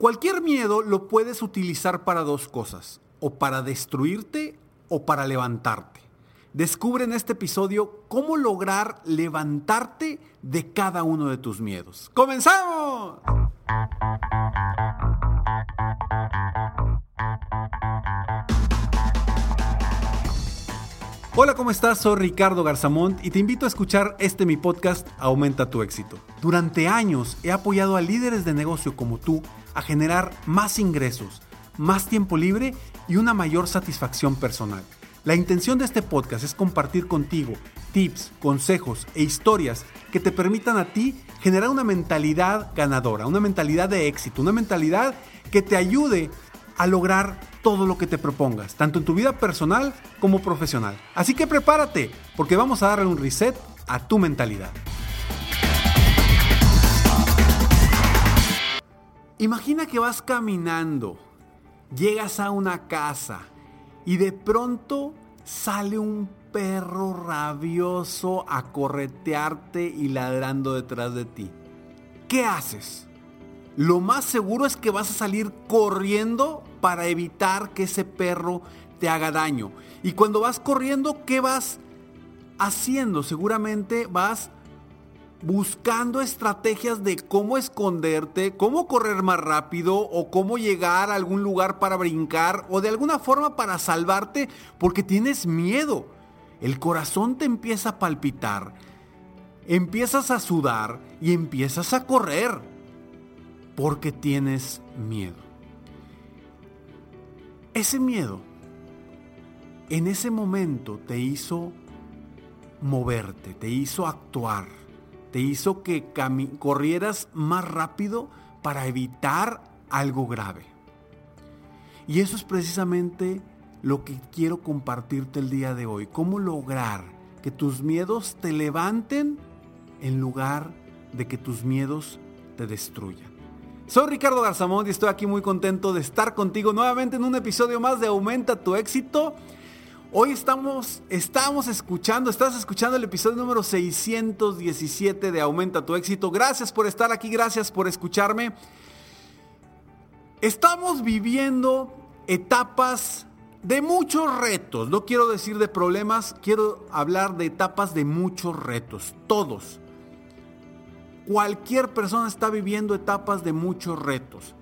Cualquier miedo lo puedes utilizar para dos cosas, o para destruirte o para levantarte. Descubre en este episodio cómo lograr levantarte de cada uno de tus miedos. ¡Comenzamos! Hola, ¿cómo estás? Soy Ricardo Garzamont y te invito a escuchar este mi podcast Aumenta tu éxito. Durante años he apoyado a líderes de negocio como tú a generar más ingresos, más tiempo libre y una mayor satisfacción personal. La intención de este podcast es compartir contigo tips, consejos e historias que te permitan a ti generar una mentalidad ganadora, una mentalidad de éxito, una mentalidad que te ayude a lograr todo lo que te propongas, tanto en tu vida personal como profesional. Así que prepárate, porque vamos a darle un reset a tu mentalidad. Imagina que vas caminando, llegas a una casa y de pronto sale un perro rabioso a corretearte y ladrando detrás de ti. ¿Qué haces? Lo más seguro es que vas a salir corriendo para evitar que ese perro te haga daño. Y cuando vas corriendo, ¿qué vas haciendo? Seguramente vas buscando estrategias de cómo esconderte, cómo correr más rápido o cómo llegar a algún lugar para brincar o de alguna forma para salvarte porque tienes miedo. El corazón te empieza a palpitar, empiezas a sudar y empiezas a correr porque tienes miedo. Ese miedo en ese momento te hizo moverte, te hizo actuar te hizo que corrieras más rápido para evitar algo grave. Y eso es precisamente lo que quiero compartirte el día de hoy. Cómo lograr que tus miedos te levanten en lugar de que tus miedos te destruyan. Soy Ricardo Garzamón y estoy aquí muy contento de estar contigo nuevamente en un episodio más de Aumenta tu éxito. Hoy estamos, estamos escuchando, estás escuchando el episodio número 617 de Aumenta tu éxito. Gracias por estar aquí, gracias por escucharme. Estamos viviendo etapas de muchos retos. No quiero decir de problemas, quiero hablar de etapas de muchos retos. Todos. Cualquier persona está viviendo etapas de muchos retos.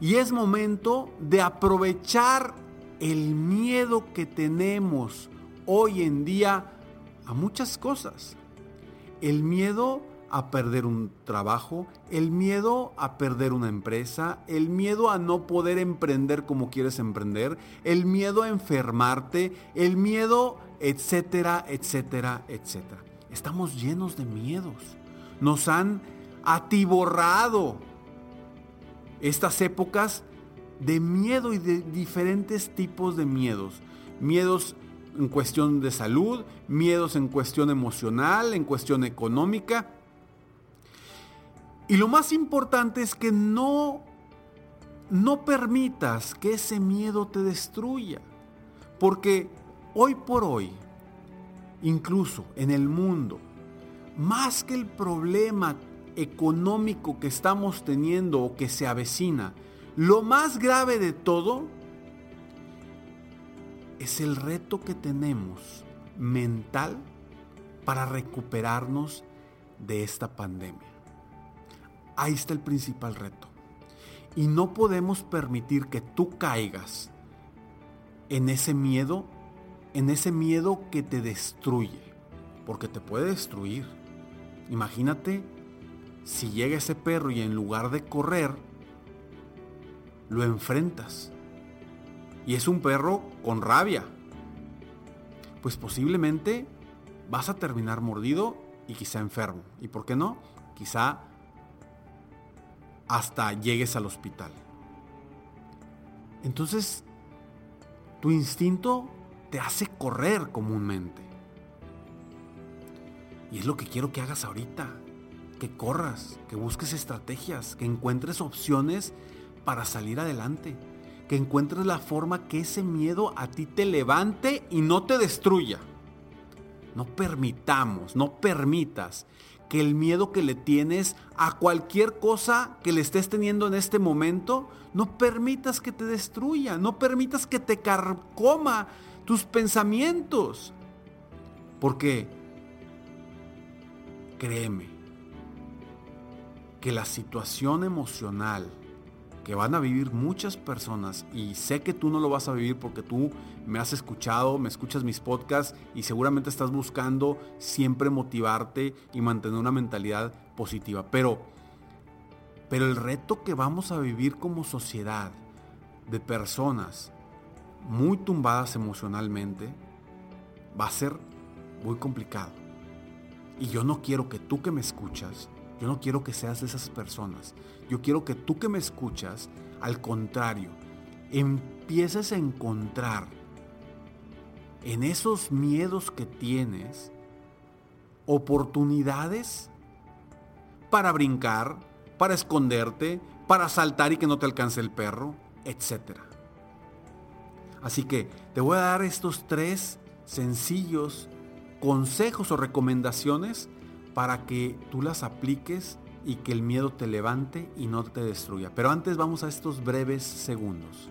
Y es momento de aprovechar el miedo que tenemos hoy en día a muchas cosas. El miedo a perder un trabajo, el miedo a perder una empresa, el miedo a no poder emprender como quieres emprender, el miedo a enfermarte, el miedo, etcétera, etcétera, etcétera. Estamos llenos de miedos. Nos han atiborrado estas épocas de miedo y de diferentes tipos de miedos. Miedos en cuestión de salud, miedos en cuestión emocional, en cuestión económica. Y lo más importante es que no no permitas que ese miedo te destruya, porque hoy por hoy, incluso en el mundo, más que el problema económico que estamos teniendo o que se avecina, lo más grave de todo es el reto que tenemos mental para recuperarnos de esta pandemia. Ahí está el principal reto. Y no podemos permitir que tú caigas en ese miedo, en ese miedo que te destruye, porque te puede destruir. Imagínate si llega ese perro y en lugar de correr, lo enfrentas. Y es un perro con rabia. Pues posiblemente vas a terminar mordido y quizá enfermo. ¿Y por qué no? Quizá hasta llegues al hospital. Entonces, tu instinto te hace correr comúnmente. Y es lo que quiero que hagas ahorita. Que corras, que busques estrategias, que encuentres opciones para salir adelante. Que encuentres la forma que ese miedo a ti te levante y no te destruya. No permitamos, no permitas que el miedo que le tienes a cualquier cosa que le estés teniendo en este momento, no permitas que te destruya, no permitas que te carcoma tus pensamientos. Porque, créeme, que la situación emocional que van a vivir muchas personas y sé que tú no lo vas a vivir porque tú me has escuchado, me escuchas mis podcasts y seguramente estás buscando siempre motivarte y mantener una mentalidad positiva. Pero, pero el reto que vamos a vivir como sociedad de personas muy tumbadas emocionalmente va a ser muy complicado. Y yo no quiero que tú que me escuchas, yo no quiero que seas de esas personas. Yo quiero que tú que me escuchas, al contrario, empieces a encontrar en esos miedos que tienes oportunidades para brincar, para esconderte, para saltar y que no te alcance el perro, etc. Así que te voy a dar estos tres sencillos consejos o recomendaciones para que tú las apliques y que el miedo te levante y no te destruya. Pero antes vamos a estos breves segundos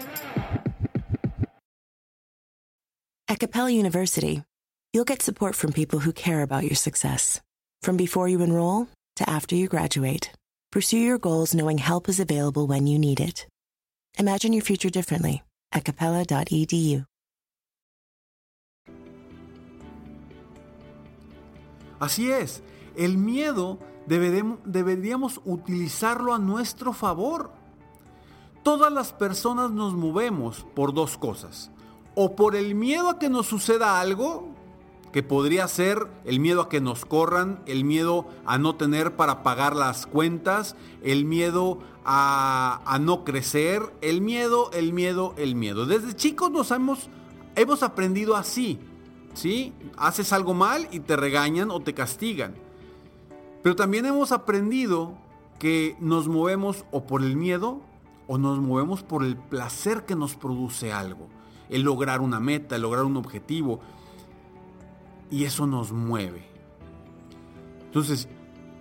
At Capella University, you'll get support from people who care about your success. From before you enroll to after you graduate, pursue your goals knowing help is available when you need it. Imagine your future differently at capella.edu. Así es, el miedo deberíamos utilizarlo a nuestro favor. Todas las personas nos movemos por dos cosas o por el miedo a que nos suceda algo, que podría ser el miedo a que nos corran, el miedo a no tener para pagar las cuentas, el miedo a, no crecer, el miedo, el miedo, el miedo. Desde chicos nos hemos, hemos aprendido así, ¿sí? Haces algo mal y te regañan o te castigan. Pero también hemos aprendido que nos movemos o por el miedo o nos movemos por el placer que nos produce algo el lograr una meta, el lograr un objetivo. Y eso nos mueve. Entonces,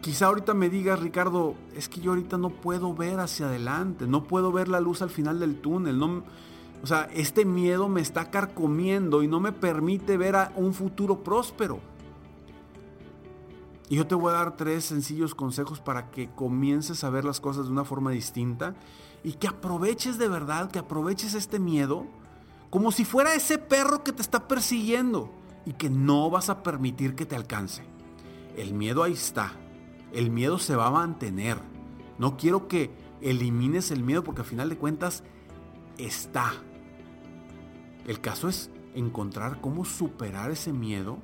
Quizá ahorita me digas, Ricardo, es que yo ahorita no puedo ver hacia adelante, no puedo ver la luz al final del túnel, no, o sea, este miedo me está carcomiendo y no me permite ver a un futuro próspero. Y yo te voy a dar tres sencillos consejos para que comiences a ver las cosas de una forma distinta y que aproveches de verdad, que aproveches este miedo como si fuera ese perro que te está persiguiendo y que no vas a permitir que te alcance. El miedo ahí está. El miedo se va a mantener. No quiero que elimines el miedo porque al final de cuentas está. El caso es encontrar cómo superar ese miedo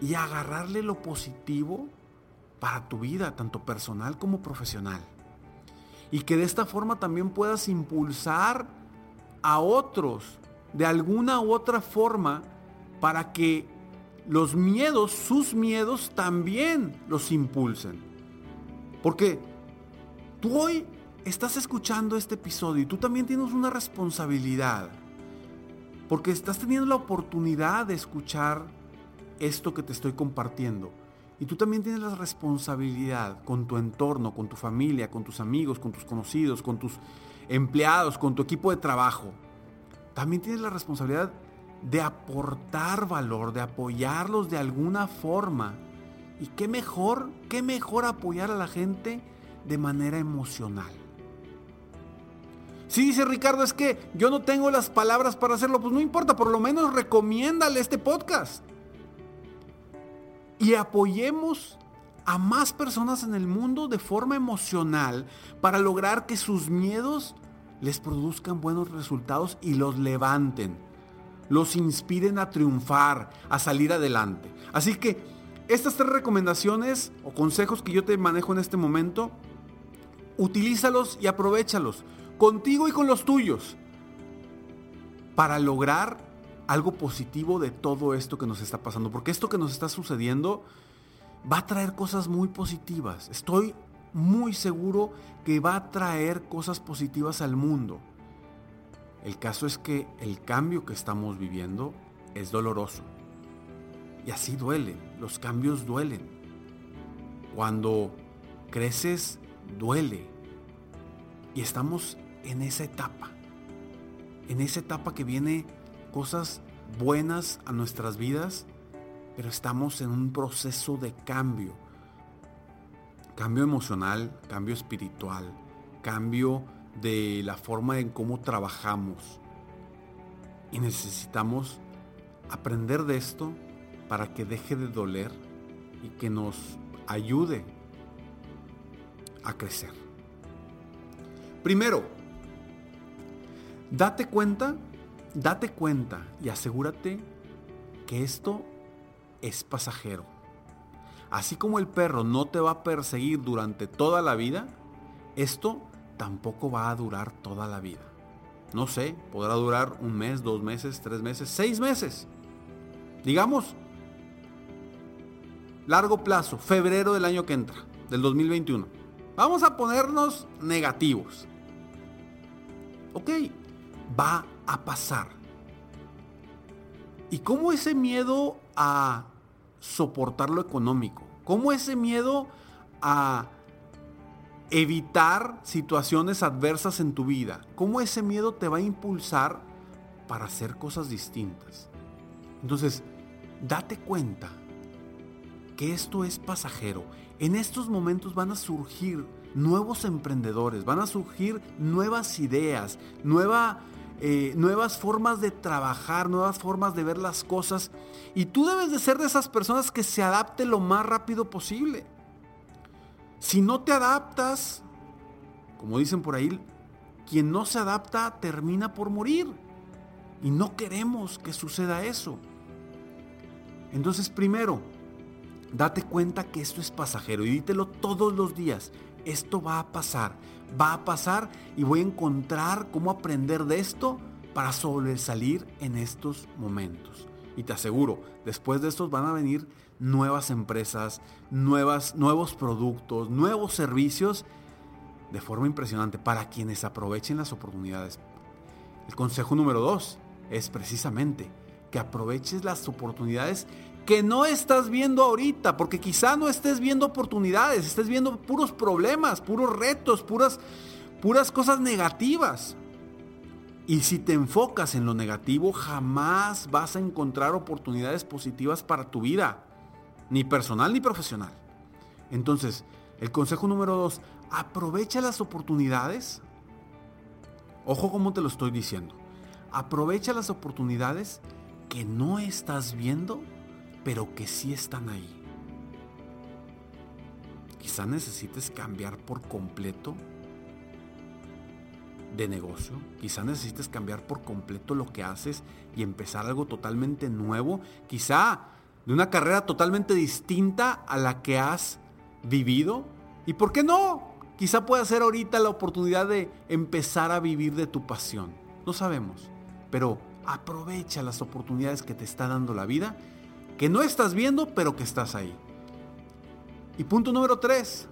y agarrarle lo positivo para tu vida, tanto personal como profesional. Y que de esta forma también puedas impulsar a otros de alguna u otra forma para que los miedos, sus miedos también los impulsen. Porque tú hoy estás escuchando este episodio y tú también tienes una responsabilidad. Porque estás teniendo la oportunidad de escuchar esto que te estoy compartiendo. Y tú también tienes la responsabilidad con tu entorno, con tu familia, con tus amigos, con tus conocidos, con tus empleados, con tu equipo de trabajo. También tienes la responsabilidad de aportar valor, de apoyarlos de alguna forma. Y qué mejor, qué mejor apoyar a la gente de manera emocional. Si dice Ricardo, es que yo no tengo las palabras para hacerlo, pues no importa, por lo menos recomiéndale este podcast y apoyemos a más personas en el mundo de forma emocional para lograr que sus miedos les produzcan buenos resultados y los levanten, los inspiren a triunfar, a salir adelante. Así que estas tres recomendaciones o consejos que yo te manejo en este momento, utilízalos y aprovechalos contigo y con los tuyos para lograr algo positivo de todo esto que nos está pasando. Porque esto que nos está sucediendo va a traer cosas muy positivas. Estoy muy seguro que va a traer cosas positivas al mundo. El caso es que el cambio que estamos viviendo es doloroso. Y así duelen, los cambios duelen. Cuando creces, duele. Y estamos en esa etapa. En esa etapa que viene cosas buenas a nuestras vidas, pero estamos en un proceso de cambio. Cambio emocional, cambio espiritual, cambio de la forma en cómo trabajamos. Y necesitamos aprender de esto para que deje de doler y que nos ayude a crecer. Primero, date cuenta Date cuenta y asegúrate que esto es pasajero. Así como el perro no te va a perseguir durante toda la vida, esto tampoco va a durar toda la vida. No sé, podrá durar un mes, dos meses, tres meses, seis meses. Digamos, largo plazo, febrero del año que entra, del 2021. Vamos a ponernos negativos. Ok, va a pasar. ¿Y cómo ese miedo a soportar lo económico? ¿Cómo ese miedo a evitar situaciones adversas en tu vida? ¿Cómo ese miedo te va a impulsar para hacer cosas distintas? Entonces, date cuenta que esto es pasajero. En estos momentos van a surgir nuevos emprendedores, van a surgir nuevas ideas, nueva eh, nuevas formas de trabajar, nuevas formas de ver las cosas. Y tú debes de ser de esas personas que se adapte lo más rápido posible. Si no te adaptas, como dicen por ahí, quien no se adapta termina por morir. Y no queremos que suceda eso. Entonces primero, date cuenta que esto es pasajero y dítelo todos los días. Esto va a pasar va a pasar y voy a encontrar cómo aprender de esto para sobresalir en estos momentos. Y te aseguro, después de estos van a venir nuevas empresas, nuevas, nuevos productos, nuevos servicios de forma impresionante para quienes aprovechen las oportunidades. El consejo número dos es precisamente que aproveches las oportunidades que no estás viendo ahorita, porque quizá no estés viendo oportunidades, estés viendo puros problemas, puros retos, puras, puras cosas negativas. Y si te enfocas en lo negativo, jamás vas a encontrar oportunidades positivas para tu vida, ni personal ni profesional. Entonces, el consejo número dos, aprovecha las oportunidades. Ojo como te lo estoy diciendo. Aprovecha las oportunidades que no estás viendo pero que sí están ahí. Quizá necesites cambiar por completo de negocio, quizá necesites cambiar por completo lo que haces y empezar algo totalmente nuevo, quizá de una carrera totalmente distinta a la que has vivido. ¿Y por qué no? Quizá pueda ser ahorita la oportunidad de empezar a vivir de tu pasión. No sabemos, pero aprovecha las oportunidades que te está dando la vida que no estás viendo, pero que estás ahí. Y punto número tres,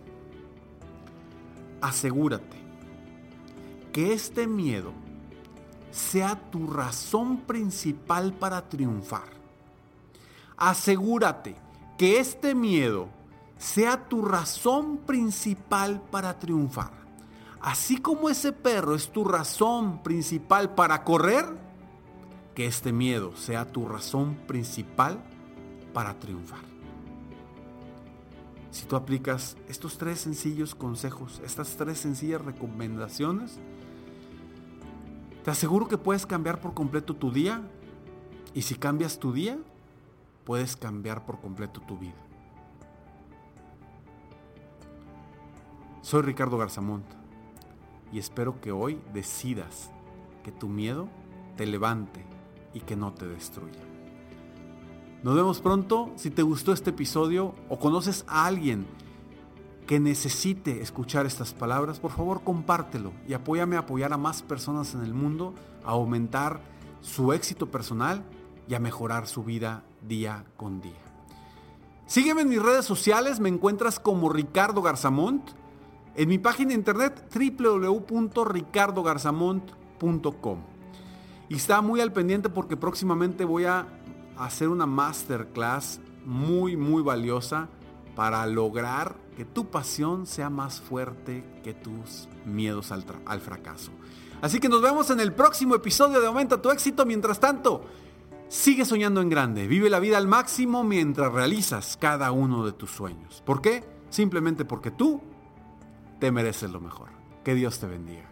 asegúrate que este miedo sea tu razón principal para triunfar. Asegúrate que este miedo sea tu razón principal para triunfar. Así como ese perro es tu razón principal para correr, que este miedo sea tu razón principal para triunfar. Si tú aplicas estos tres sencillos consejos, estas tres sencillas recomendaciones, te aseguro que puedes cambiar por completo tu día y si cambias tu día, puedes cambiar por completo tu vida. Soy Ricardo Garzamont y espero que hoy decidas que tu miedo te levante y que no te destruya. Nos vemos pronto. Si te gustó este episodio o conoces a alguien que necesite escuchar estas palabras, por favor compártelo y apóyame a apoyar a más personas en el mundo a aumentar su éxito personal y a mejorar su vida día con día. Sígueme en mis redes sociales, me encuentras como Ricardo Garzamont, en mi página de internet www.ricardogarzamont.com. Y está muy al pendiente porque próximamente voy a hacer una masterclass muy, muy valiosa para lograr que tu pasión sea más fuerte que tus miedos al, al, fracaso. Así que nos vemos en el próximo episodio de Aumenta tu éxito. Mientras tanto, sigue soñando en grande. Vive la vida al máximo mientras realizas cada uno de tus sueños. ¿Por qué? Simplemente porque tú te mereces lo mejor. Que Dios te bendiga.